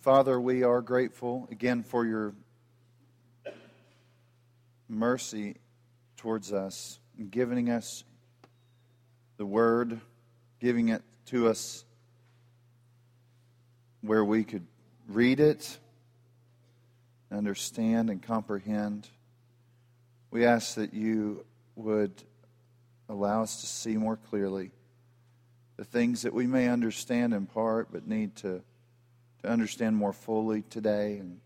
Father, we are grateful again for your mercy towards us giving us the word, giving it to us where we could read it, understand, and comprehend. We ask that you would allow us to see more clearly the things that we may understand in part but need to to understand more fully today, and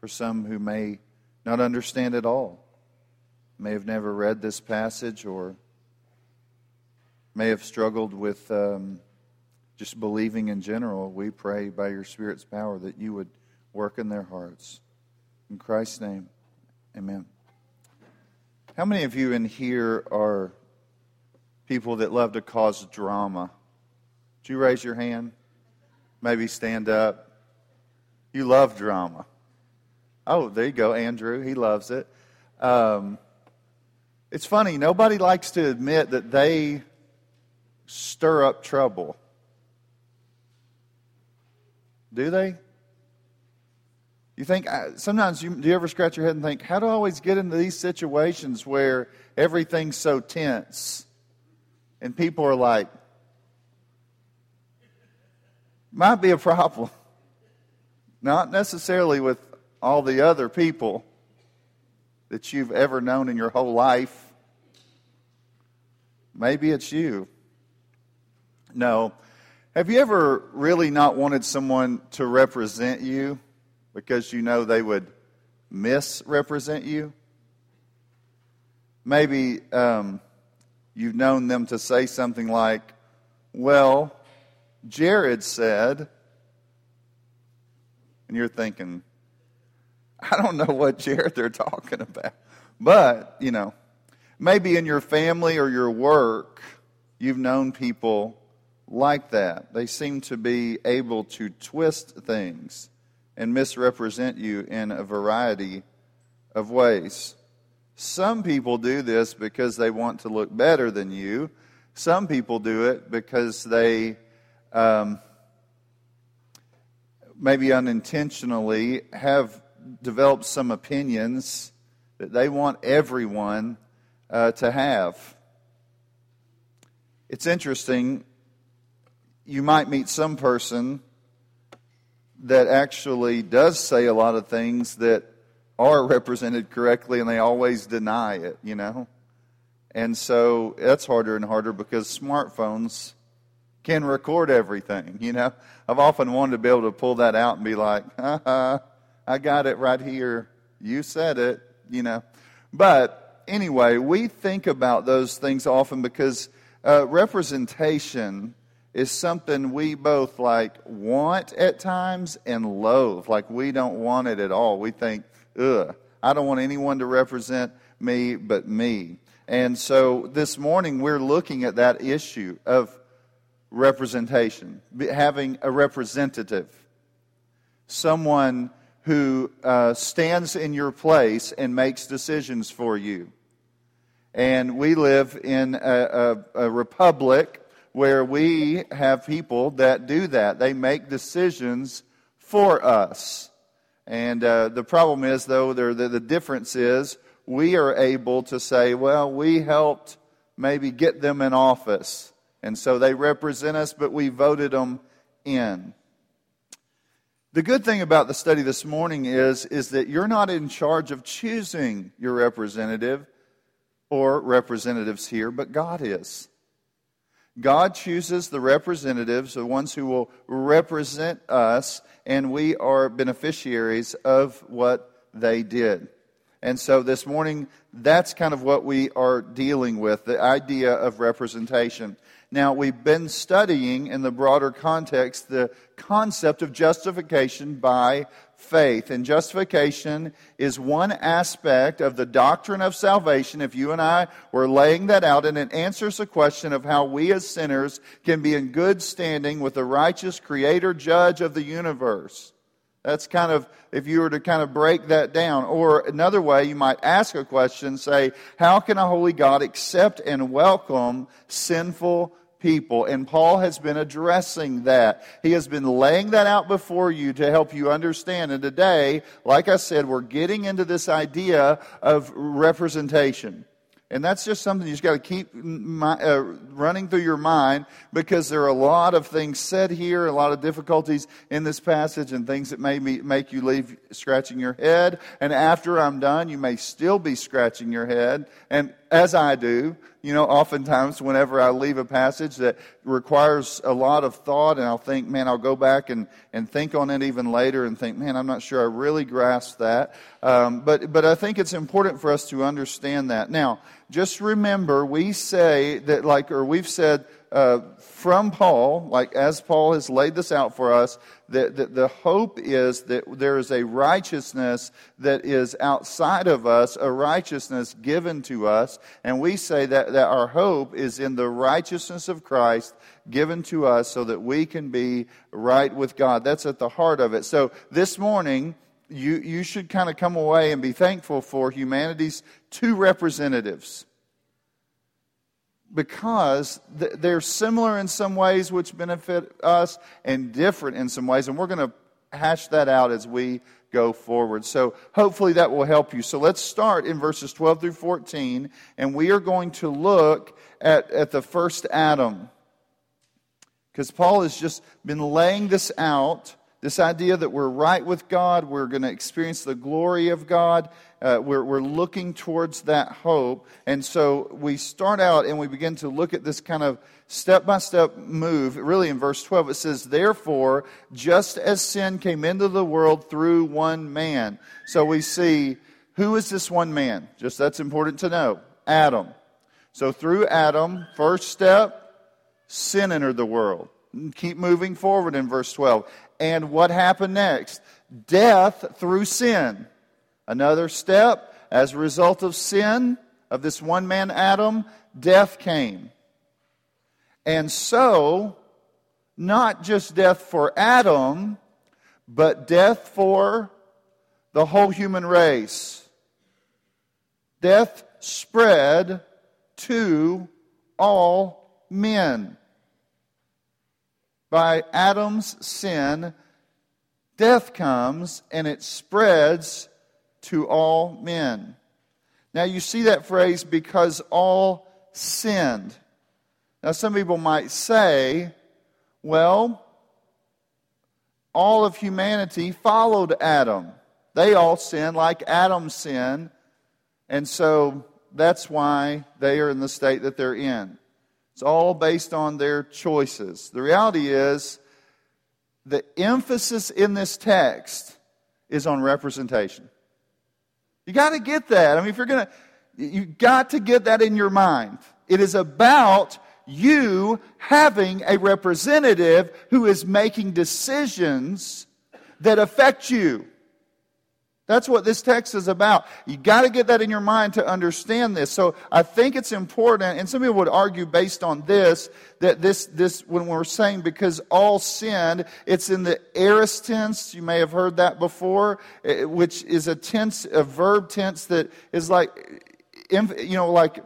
for some who may not understand at all, may have never read this passage or may have struggled with um, just believing in general, we pray by your Spirit's power that you would work in their hearts. In Christ's name, amen. How many of you in here are people that love to cause drama? Would you raise your hand? Maybe stand up. You love drama. Oh, there you go, Andrew. He loves it. Um, it's funny, nobody likes to admit that they stir up trouble. Do they? You think, uh, sometimes you, do you ever scratch your head and think, how do I always get into these situations where everything's so tense? And people are like, might be a problem. Not necessarily with all the other people that you've ever known in your whole life. Maybe it's you. No. Have you ever really not wanted someone to represent you because you know they would misrepresent you? Maybe um, you've known them to say something like, Well, Jared said, and you're thinking, I don't know what Jared they're talking about. But, you know, maybe in your family or your work, you've known people like that. They seem to be able to twist things and misrepresent you in a variety of ways. Some people do this because they want to look better than you. Some people do it because they um, maybe unintentionally, have developed some opinions that they want everyone uh, to have. It's interesting. You might meet some person that actually does say a lot of things that are represented correctly and they always deny it, you know? And so that's harder and harder because smartphones can record everything. You know, I've often wanted to be able to pull that out and be like, uh I got it right here. You said it, you know. But anyway, we think about those things often because uh, representation is something we both like want at times and loathe. Like we don't want it at all. We think, ugh, I don't want anyone to represent me but me. And so this morning we're looking at that issue of representation, having a representative, someone who uh, stands in your place and makes decisions for you. And we live in a, a, a republic where we have people that do that. They make decisions for us. And uh, the problem is, though, the, the difference is we are able to say, well, we helped maybe get them in office. And so they represent us, but we voted them in. The good thing about the study this morning is, is that you're not in charge of choosing your representative or representatives here, but God is. God chooses the representatives, the ones who will represent us, and we are beneficiaries of what they did. And so this morning, that's kind of what we are dealing with the idea of representation. Now, we've been studying in the broader context the concept of justification by faith. And justification is one aspect of the doctrine of salvation. If you and I were laying that out, and it answers the question of how we as sinners can be in good standing with the righteous creator judge of the universe. That's kind of, if you were to kind of break that down. Or another way, you might ask a question, say, how can a holy God accept and welcome sinful people. And Paul has been addressing that. He has been laying that out before you to help you understand. And today, like I said, we're getting into this idea of representation. And that's just something you just got to keep uh, running through your mind because there are a lot of things said here, a lot of difficulties in this passage, and things that may make you leave scratching your head. And after I'm done, you may still be scratching your head. And as I do, you know, oftentimes whenever I leave a passage that requires a lot of thought, and I'll think, man, I'll go back and, and think on it even later and think, man, I'm not sure I really grasp that. Um, but, but I think it's important for us to understand that. Now, just remember, we say that, like, or we've said, uh, from Paul, like as Paul has laid this out for us, that, that the hope is that there is a righteousness that is outside of us, a righteousness given to us. And we say that, that our hope is in the righteousness of Christ given to us so that we can be right with God. That's at the heart of it. So this morning, you, you should kind of come away and be thankful for humanity's two representatives because they're similar in some ways, which benefit us, and different in some ways. And we're going to hash that out as we go forward. So hopefully that will help you. So let's start in verses 12 through 14, and we are going to look at, at the first Adam. Because Paul has just been laying this out this idea that we're right with God, we're going to experience the glory of God, uh, we're, we're looking towards that hope. And so we start out and we begin to look at this kind of step by step move. Really, in verse 12, it says, Therefore, just as sin came into the world through one man. So we see who is this one man? Just that's important to know Adam. So through Adam, first step, sin entered the world. Keep moving forward in verse 12. And what happened next? Death through sin. Another step, as a result of sin, of this one man Adam, death came. And so, not just death for Adam, but death for the whole human race. Death spread to all men by Adam's sin, death comes and it spreads to all men. Now, you see that phrase, because all sinned. Now, some people might say, well, all of humanity followed Adam. They all sinned like Adam sinned, and so that's why they are in the state that they're in. It's all based on their choices. The reality is, the emphasis in this text is on representation. You got to get that. I mean, if you're going to, you got to get that in your mind. It is about you having a representative who is making decisions that affect you. That's what this text is about. You got to get that in your mind to understand this. So I think it's important, and some people would argue based on this, that this, this, when we're saying because all sinned, it's in the aorist tense. You may have heard that before, eh, which is a tense, a verb tense that is like, you know, like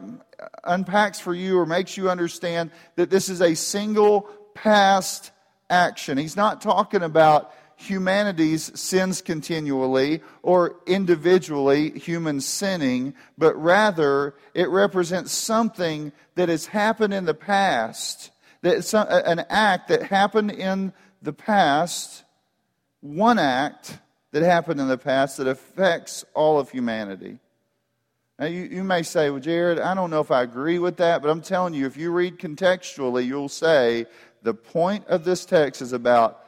unpacks for you or makes you understand that this is a single past action. He's not talking about humanity's sins continually or individually human sinning, but rather it represents something that has happened in the past, that an act that happened in the past, one act that happened in the past that affects all of humanity. Now, you, you may say, well, Jared, I don't know if I agree with that, but I'm telling you, if you read contextually, you'll say the point of this text is about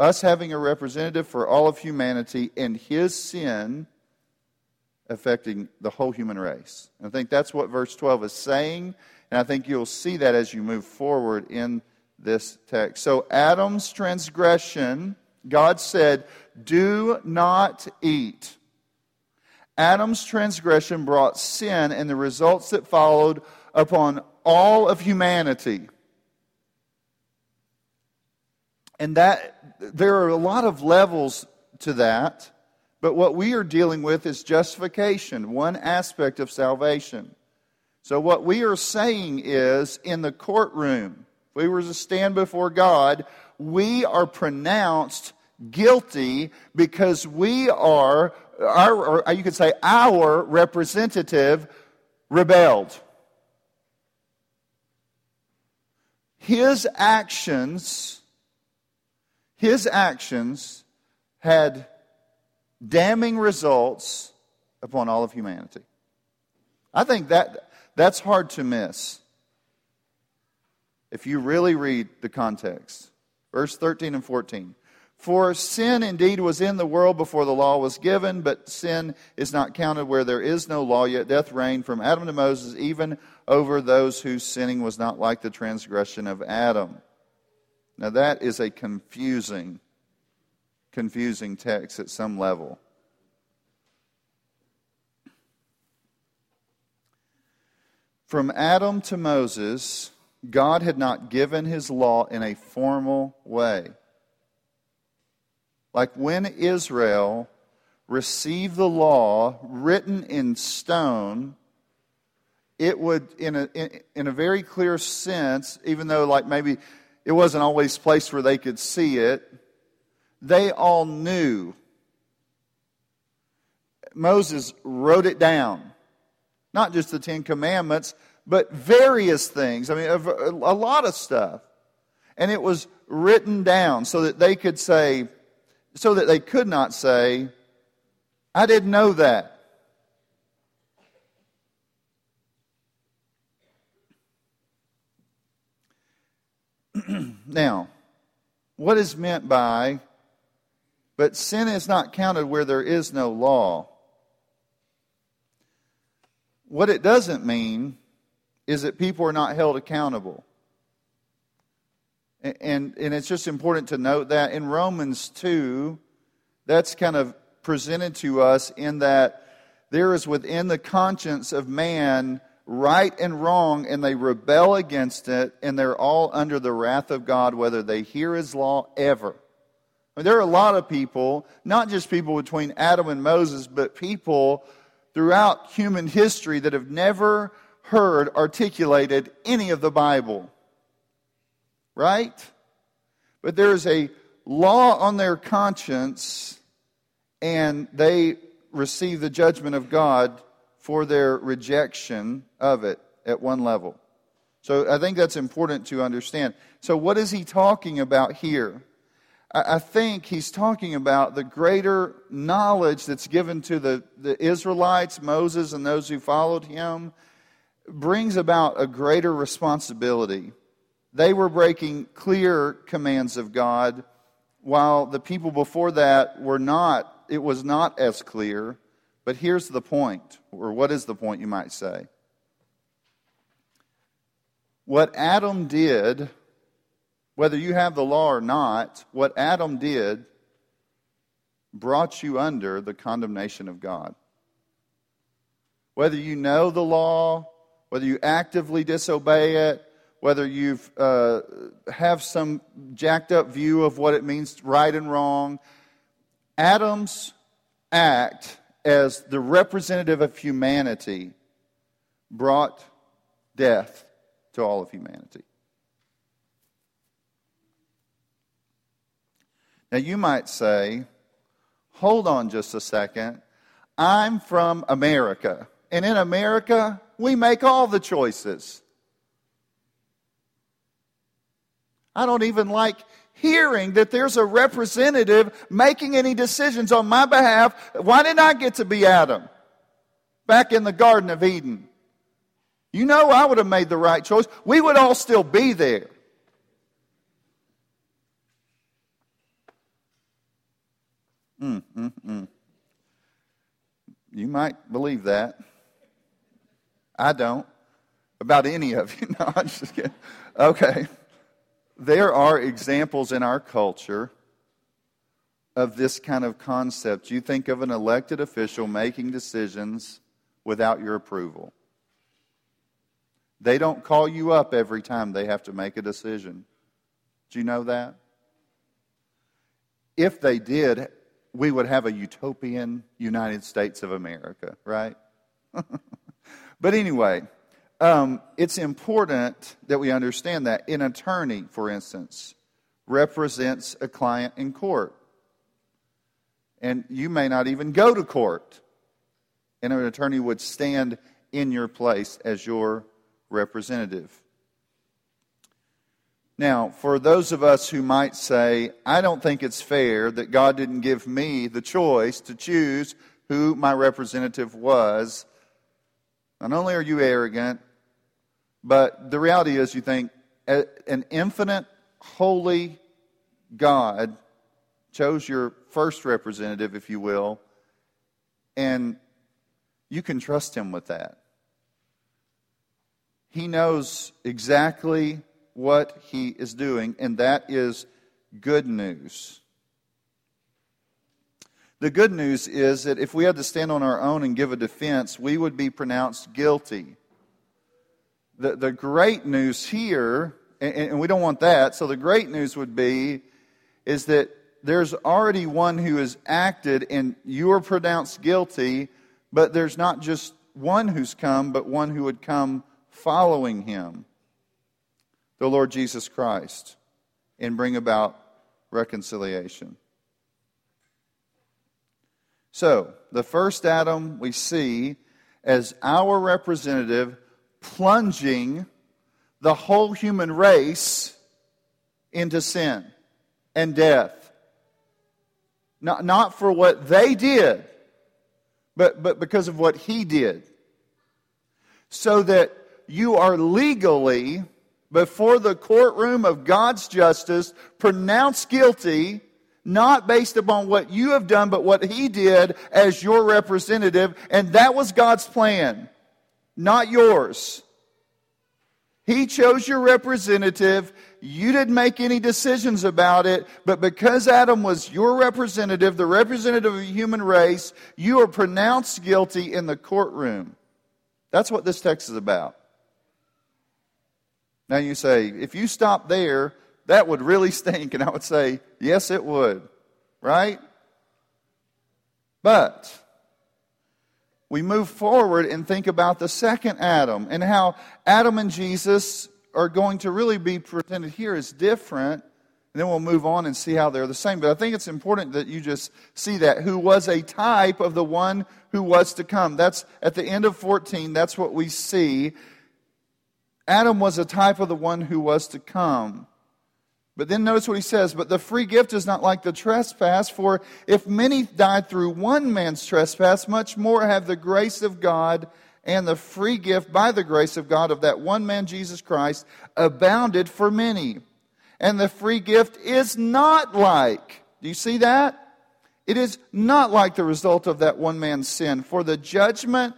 us having a representative for all of humanity and his sin affecting the whole human race. And I think that's what verse 12 is saying, and I think you'll see that as you move forward in this text. So, Adam's transgression, God said, Do not eat. Adam's transgression brought sin and the results that followed upon all of humanity. And that there are a lot of levels to that, but what we are dealing with is justification, one aspect of salvation. So, what we are saying is in the courtroom, if we were to stand before God, we are pronounced guilty because we are, our, or uh, you could say, our representative rebelled. His actions, his actions had damning results upon all of humanity. I think that that's hard to miss if you really read the context. Verse 13 and 14. For sin indeed was in the world before the law was given, but sin is not counted where there is no law, yet death reigned from Adam to Moses, even over those whose sinning was not like the transgression of Adam. Now that is a confusing, confusing text at some level. From Adam to Moses, God had not given his law in a formal way. Like when Israel received the law written in stone, it would, in a, in, in, a very clear sense, even though like maybe it wasn't always a place where they could see it, they all knew. Moses wrote it down. Not just the Ten Commandments, but various things. I mean, a, a lot of stuff. And it was written down so that they could say, so that they could not say, I didn't know that. Now, what is meant by, but sin is not counted where there is no law? What it doesn't mean is that people are not held accountable. And, and it's just important to note that in Romans 2, that's kind of presented to us in that there is within the conscience of man right and wrong, and they rebel against it, and they're all under the wrath of God, whether they hear his law ever. I mean, there are a lot of people, not just people between Adam and Moses, but people throughout human history that have never heard articulated any of the Bible. Right? But there is a law on their conscience, and they receive the judgment of God for their rejection of it at one level. So I think that's important to understand. So, what is he talking about here? I think he's talking about the greater knowledge that's given to the, the Israelites, Moses, and those who followed him, brings about a greater responsibility. They were breaking clear commands of God, while the people before that were not, it was not as clear. But here's the point, or what is the point, you might say? What Adam did whether you have the law or not, what Adam did brought you under the condemnation of God. Whether you know the law, whether you actively disobey it, whether you uh, have some jacked up view of what it means right and wrong, Adam's act as the representative of humanity brought death to all of humanity. Now, you might say, hold on just a second. I'm from America. And in America, we make all the choices. I don't even like hearing that there's a representative making any decisions on my behalf. Why didn't I get to be Adam back in the Garden of Eden? You know, I would have made the right choice. We would all still be there. Mm, mm, mm. You might believe that. I don't. About any of you. No, I'm just kidding. Okay. There are examples in our culture of this kind of concept. You think of an elected official making decisions without your approval. They don't call you up every time they have to make a decision. Do you know that? If they did, we would have a utopian United States of America, right? but anyway, um, it's important that we understand that. An attorney, for instance, represents a client in court. And you may not even go to court. And an attorney would stand in your place as your representative. Now, for those of us who might say, I don't think it's fair that God didn't give me the choice to choose who my representative was, not only are you arrogant, but the reality is you think an infinite, holy God chose your first representative, if you will, and you can trust him with that. He knows exactly what he is doing, and that is good news. The good news is that if we had to stand on our own and give a defense, we would be pronounced guilty. The, the great news here, and, and we don't want that, so the great news would be is that there's already one who has acted and you are pronounced guilty, but there's not just one who's come, but one who would come following him the Lord Jesus Christ and bring about reconciliation. So, the first Adam we see as our representative plunging the whole human race into sin and death. Not, not for what they did, but, but because of what he did. So that you are legally before the courtroom of God's justice, pronounced guilty, not based upon what you have done, but what He did as your representative. And that was God's plan, not yours. He chose your representative. You didn't make any decisions about it, but because Adam was your representative, the representative of the human race, you are pronounced guilty in the courtroom. That's what this text is about. Now you say, if you stop there, that would really stink. And I would say, yes, it would. Right? But we move forward and think about the second Adam and how Adam and Jesus are going to really be presented here as different. And then we'll move on and see how they're the same. But I think it's important that you just see that, who was a type of the one who was to come. That's at the end of 14, that's what we see. Adam was a type of the one who was to come. But then notice what he says, but the free gift is not like the trespass, for if many died through one man's trespass, much more have the grace of God and the free gift by the grace of God of that one man, Jesus Christ, abounded for many. And the free gift is not like, do you see that? It is not like the result of that one man's sin. For the judgment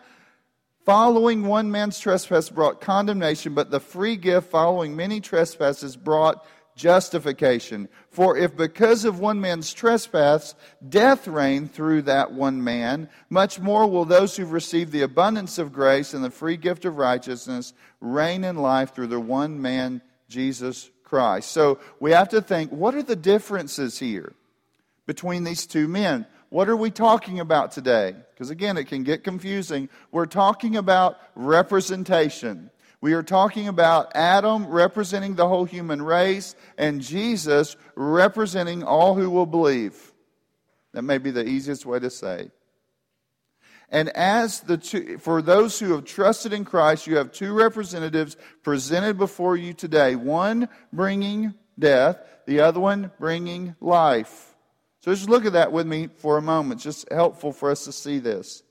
Following one man's trespass brought condemnation, but the free gift following many trespasses brought justification. For if because of one man's trespass death reigned through that one man, much more will those who've received the abundance of grace and the free gift of righteousness reign in life through the one man, Jesus Christ. So we have to think what are the differences here between these two men? What are we talking about today? Because again, it can get confusing. We're talking about representation. We are talking about Adam representing the whole human race and Jesus representing all who will believe. That may be the easiest way to say. And as the two, for those who have trusted in Christ, you have two representatives presented before you today. One bringing death, the other one bringing life. So just look at that with me for a moment. It's just helpful for us to see this.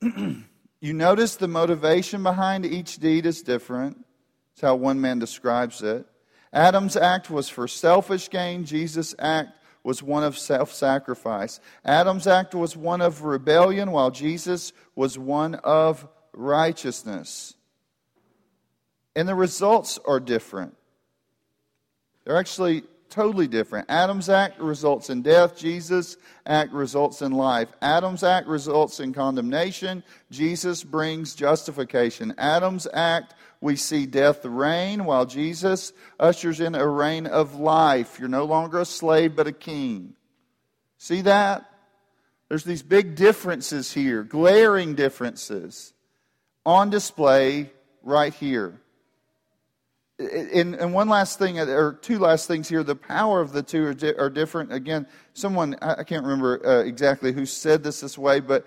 you notice the motivation behind each deed is different. It's how one man describes it. Adam's act was for selfish gain, Jesus' act was one of self sacrifice. Adam's act was one of rebellion, while Jesus was one of righteousness. And the results are different. They're actually totally different. Adam's act results in death, Jesus' act results in life. Adam's act results in condemnation, Jesus brings justification. Adam's act, we see death reign, while Jesus ushers in a reign of life. You're no longer a slave, but a king. See that? There's these big differences here, glaring differences. on display right here. And, and, one last thing, or two last things here. The power of the two are, di- are different. Again, someone, I can't remember uh, exactly who said this this way, but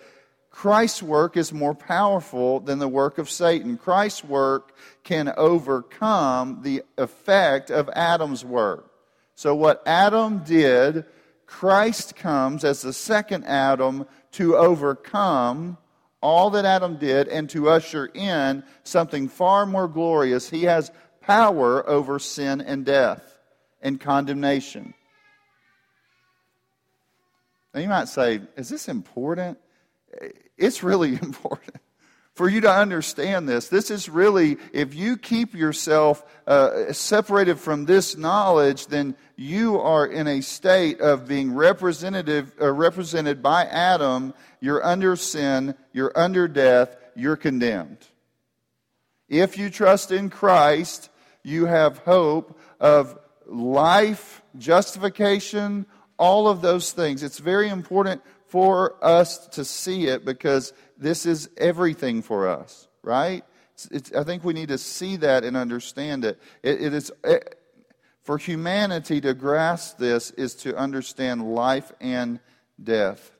Christ's work is more powerful than the work of Satan. Christ's work can overcome the effect of Adam's work. So, what Adam did, Christ comes as the second Adam to overcome all that Adam did and to usher in something far more glorious. He has power over sin and death and condemnation. Now you might say, is this important? It's really important for you to understand this. This is really, if you keep yourself uh, separated from this knowledge, then you are in a state of being representative, uh, represented by Adam. You're under sin, you're under death, you're condemned. If you trust in Christ, you have hope of life, justification, all of those things. It's very important for us to see it because this is everything for us, right? It's, it's, I think we need to see that and understand it. it, it is, it, for humanity to grasp this is to understand life and death.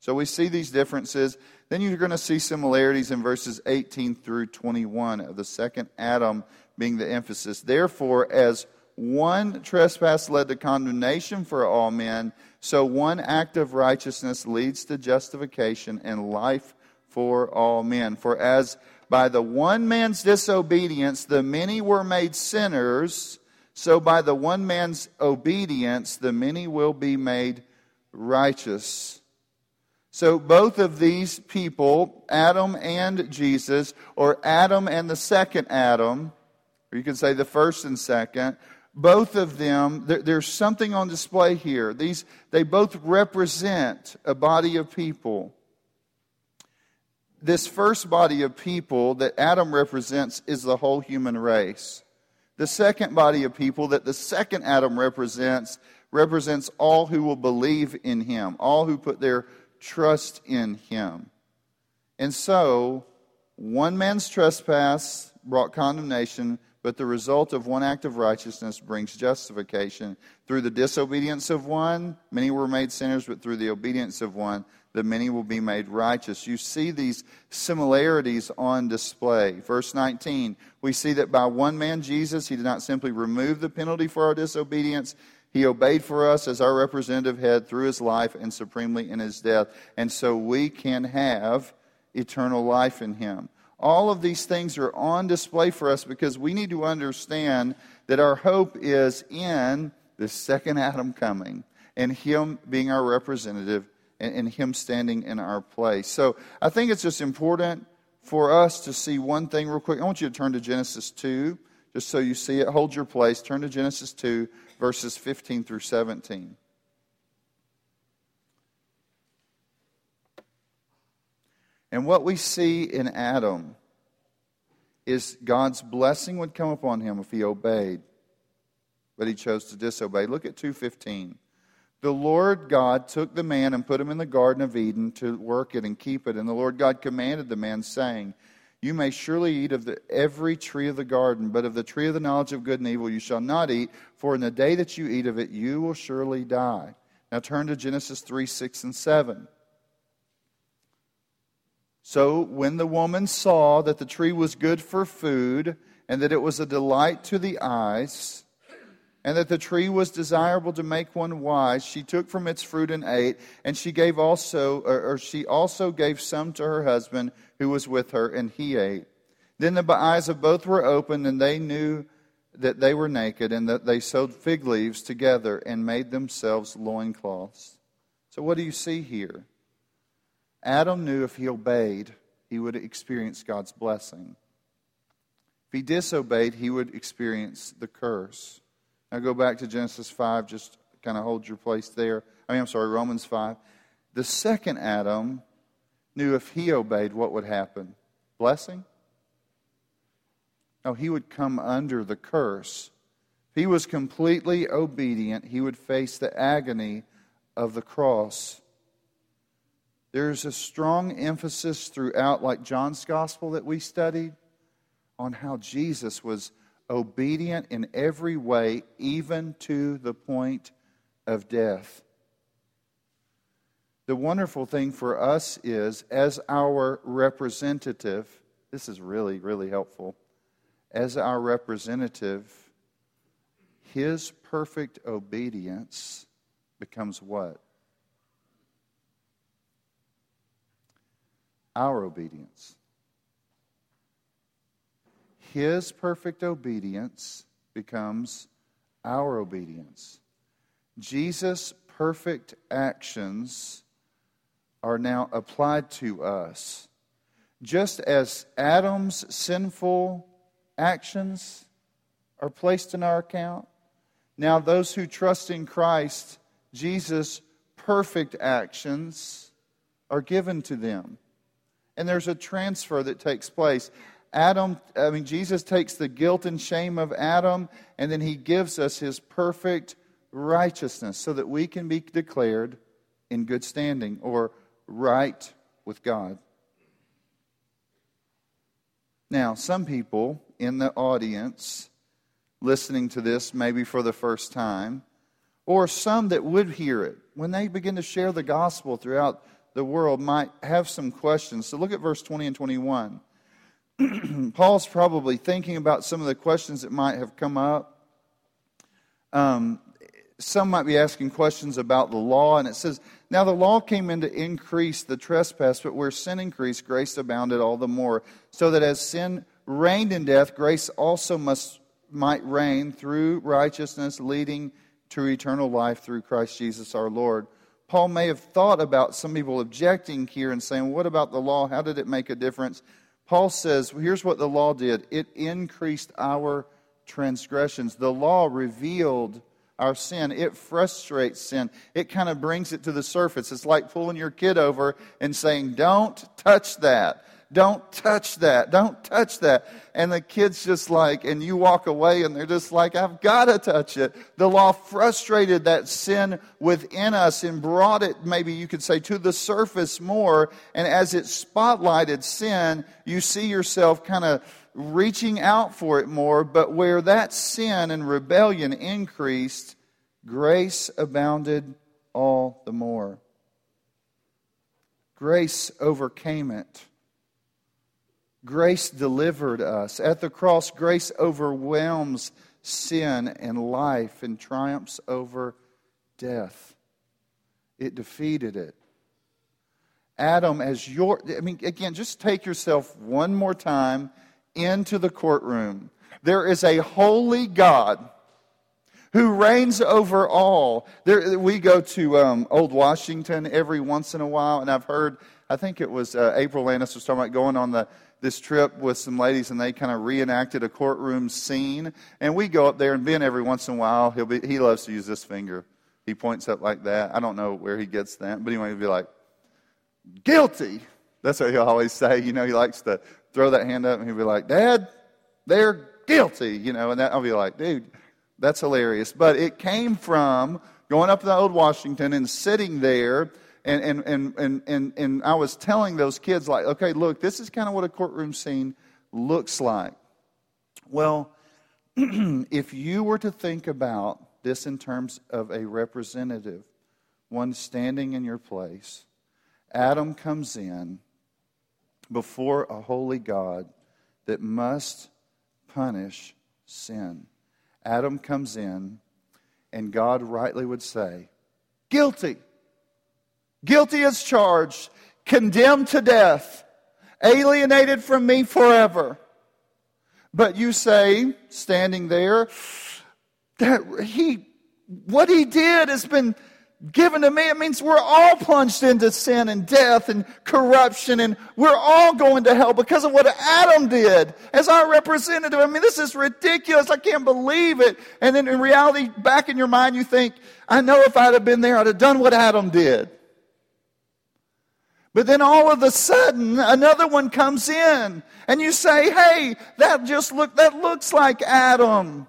So we see these differences. Then you're going to see similarities in verses 18 through 21 of the second Adam being the emphasis. Therefore, as one trespass led to condemnation for all men, so one act of righteousness leads to justification and life for all men. For as by the one man's disobedience the many were made sinners, so by the one man's obedience the many will be made righteous. So both of these people, Adam and Jesus, or Adam and the second Adam, or you could say the first and second, both of them, there's something on display here. These, they both represent a body of people. This first body of people that Adam represents is the whole human race. The second body of people that the second Adam represents represents all who will believe in him, all who put their trust in him. And so, one man's trespass brought condemnation, but the result of one act of righteousness brings justification. Through the disobedience of one, many were made sinners, but through the obedience of one, the many will be made righteous. You see these similarities on display. Verse 19, we see that by one man, Jesus, he did not simply remove the penalty for our disobedience, he obeyed for us as our representative head through his life and supremely in his death. And so we can have eternal life in him. All of these things are on display for us because we need to understand that our hope is in the second Adam coming and Him being our representative and, and Him standing in our place. So I think it's just important for us to see one thing real quick. I want you to turn to Genesis 2, just so you see it. Hold your place. Turn to Genesis 2, verses 15 through 17. And what we see in Adam is God's blessing would come upon him if he obeyed, but he chose to disobey. Look at 2:15. The Lord God took the man and put him in the garden of Eden to work it and keep it, and the Lord God commanded the man saying, you may surely eat of the, every tree of the garden, but of the tree of the knowledge of good and evil you shall not eat, for in the day that you eat of it, you will surely die. Now turn to Genesis 3 6 and 7. So when the woman saw that the tree was good for food, and that it was a delight to the eyes, and that the tree was desirable to make one wise, she took from its fruit and ate, and she gave also, or, or she also gave some to her husband who was with her, and he ate. Then the eyes of both were opened, and they knew that they were naked, and that they sewed fig leaves together and made themselves loincloths. So, what do you see here? Adam knew if he obeyed, he would experience God's blessing. If he disobeyed, he would experience the curse. Now go back to Genesis 5, just kind of hold your place there. I mean, I'm sorry, Romans 5. The second Adam knew if he obeyed, what would happen? Blessing? No, he would come under the curse. If he was completely obedient, he would face the agony of the cross. There's a strong emphasis throughout, like John's gospel that we studied, on how Jesus was obedient in every way, even to the point of death. The wonderful thing for us is, as our representative, this is really, really helpful. As our representative, his perfect obedience becomes what? Our obedience. His perfect obedience becomes our obedience. Jesus' perfect actions are now applied to us. Just as Adam's sinful actions are placed in our account, now those who trust in Christ, Jesus' perfect actions are given to them. And there's a transfer that takes place. Adam, I mean, Jesus takes the guilt and shame of Adam, and then he gives us his perfect righteousness so that we can be declared in good standing or right with God. Now, some people in the audience listening to this, maybe for the first time, or some that would hear it, when they begin to share the gospel throughout the world, might have some questions. So look at verse 20 and 21. Paul's probably thinking about some of the questions that might have come up. Um, some might be asking questions about the law, and it says, Now the law came in to increase the trespass, but where sin increased, grace abounded all the more. So that as sin reigned in death, grace also must might reign through righteousness, leading to eternal life through Christ Jesus our Lord. Paul may have thought about some people objecting here and saying, What about the law? How did it make a difference? Paul says, well, here's what the law did it increased our transgressions. The law revealed our sin, it frustrates sin. It kind of brings it to the surface. It's like pulling your kid over and saying, Don't touch that. Don't touch that. Don't touch that. And the kid's just like, and you walk away and they're just like, I've got to touch it. The law frustrated that sin within us and brought it, maybe you could say, to the surface more. And as it spotlighted sin, you see yourself kind of reaching out for it more. But where that sin and rebellion increased, grace abounded all the more. Grace overcame it. Grace delivered us. At the cross, grace overwhelms sin and life and triumphs over death. It defeated it. Adam, as your, I mean, again, just take yourself one more time into the courtroom. There is a holy God who reigns over all. There, we go to um, Old Washington every once in a while, and I've heard, I think it was uh, April Landis was talking about going on the this trip with some ladies and they kind of reenacted a courtroom scene. And we go up there and Ben every once in a while, he'll be, he loves to use this finger. He points up like that. I don't know where he gets that. But anyway, he'll be like, guilty. That's what he'll always say. You know, he likes to throw that hand up and he'll be like, Dad, they're guilty. You know, and that, I'll be like, dude, that's hilarious. But it came from going up to the old Washington and sitting there and, and, and, and, and, and I was telling those kids, like, okay, look, this is kind of what a courtroom scene looks like. Well, if you were to think about this in terms of a representative, one standing in your place, Adam comes in before a holy God that must punish sin. Adam comes in, and God rightly would say, Guilty guilty as charged, condemned to death, alienated from me forever. But you say, standing there, that he, what he did has been given to me. It means we're all plunged into sin and death and corruption, and we're all going to hell because of what Adam did as our representative. I mean, this is ridiculous. I can't believe it. And then in reality, back in your mind, you think, I know if I'd have been there, I'd have done what Adam did. But then all of a sudden, another one comes in, and you say, "Hey, that just look that looks like Adam."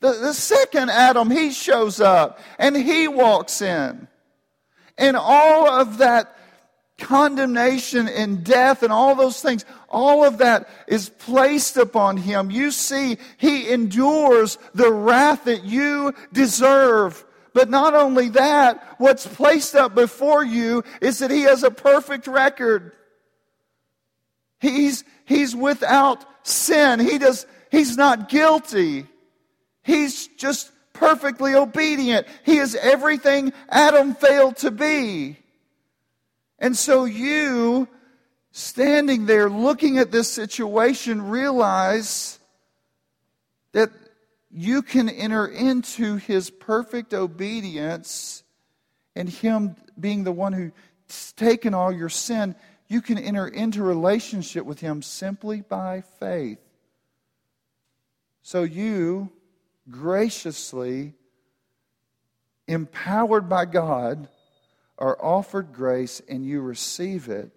The, the second Adam, he shows up and he walks in. And all of that condemnation and death and all those things, all of that is placed upon him. You see, he endures the wrath that you deserve. But not only that, what's placed up before you is that he has a perfect record. He's, he's without sin. He does, he's not guilty. He's just perfectly obedient. He is everything Adam failed to be. And so you, standing there looking at this situation, realize that you can enter into his perfect obedience and him being the one who's taken all your sin. You can enter into relationship with him simply by faith. So you graciously, empowered by God, are offered grace and you receive it,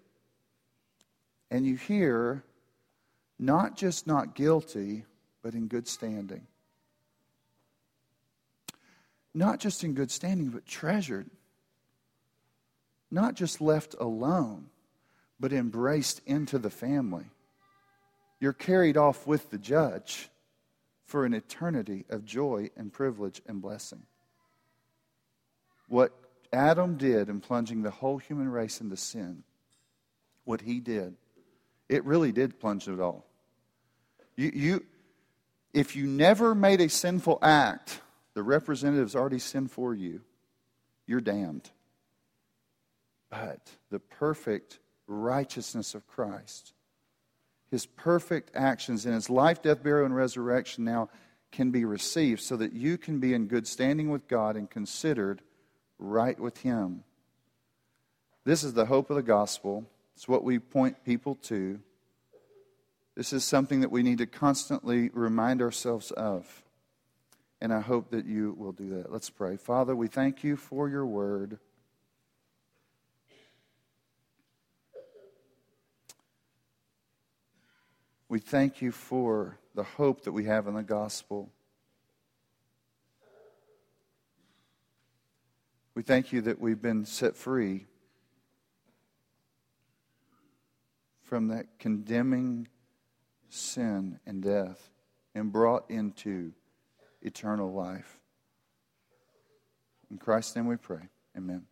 and you hear, not just not guilty, but in good standing. Not just in good standing, but treasured. Not just left alone, but embraced into the family. You're carried off with the judge for an eternity of joy and privilege and blessing. What Adam did in plunging the whole human race into sin, what he did, it really did plunge it all. You, you, if you never made a sinful act, the representative's already sinned for you. You're damned. But the perfect righteousness of Christ, his perfect actions in his life, death, burial, and resurrection now can be received so that you can be in good standing with God and considered right with Him. This is the hope of the gospel. It's what we point people to. This is something that we need to constantly remind ourselves of. And I hope that you will do that. Let's pray. Father, we thank you for your word. We thank you for the hope that we have in the gospel. We thank you that we've been set free from that condemning sin and death and brought into eternal life. In Christ's name we pray. Amen.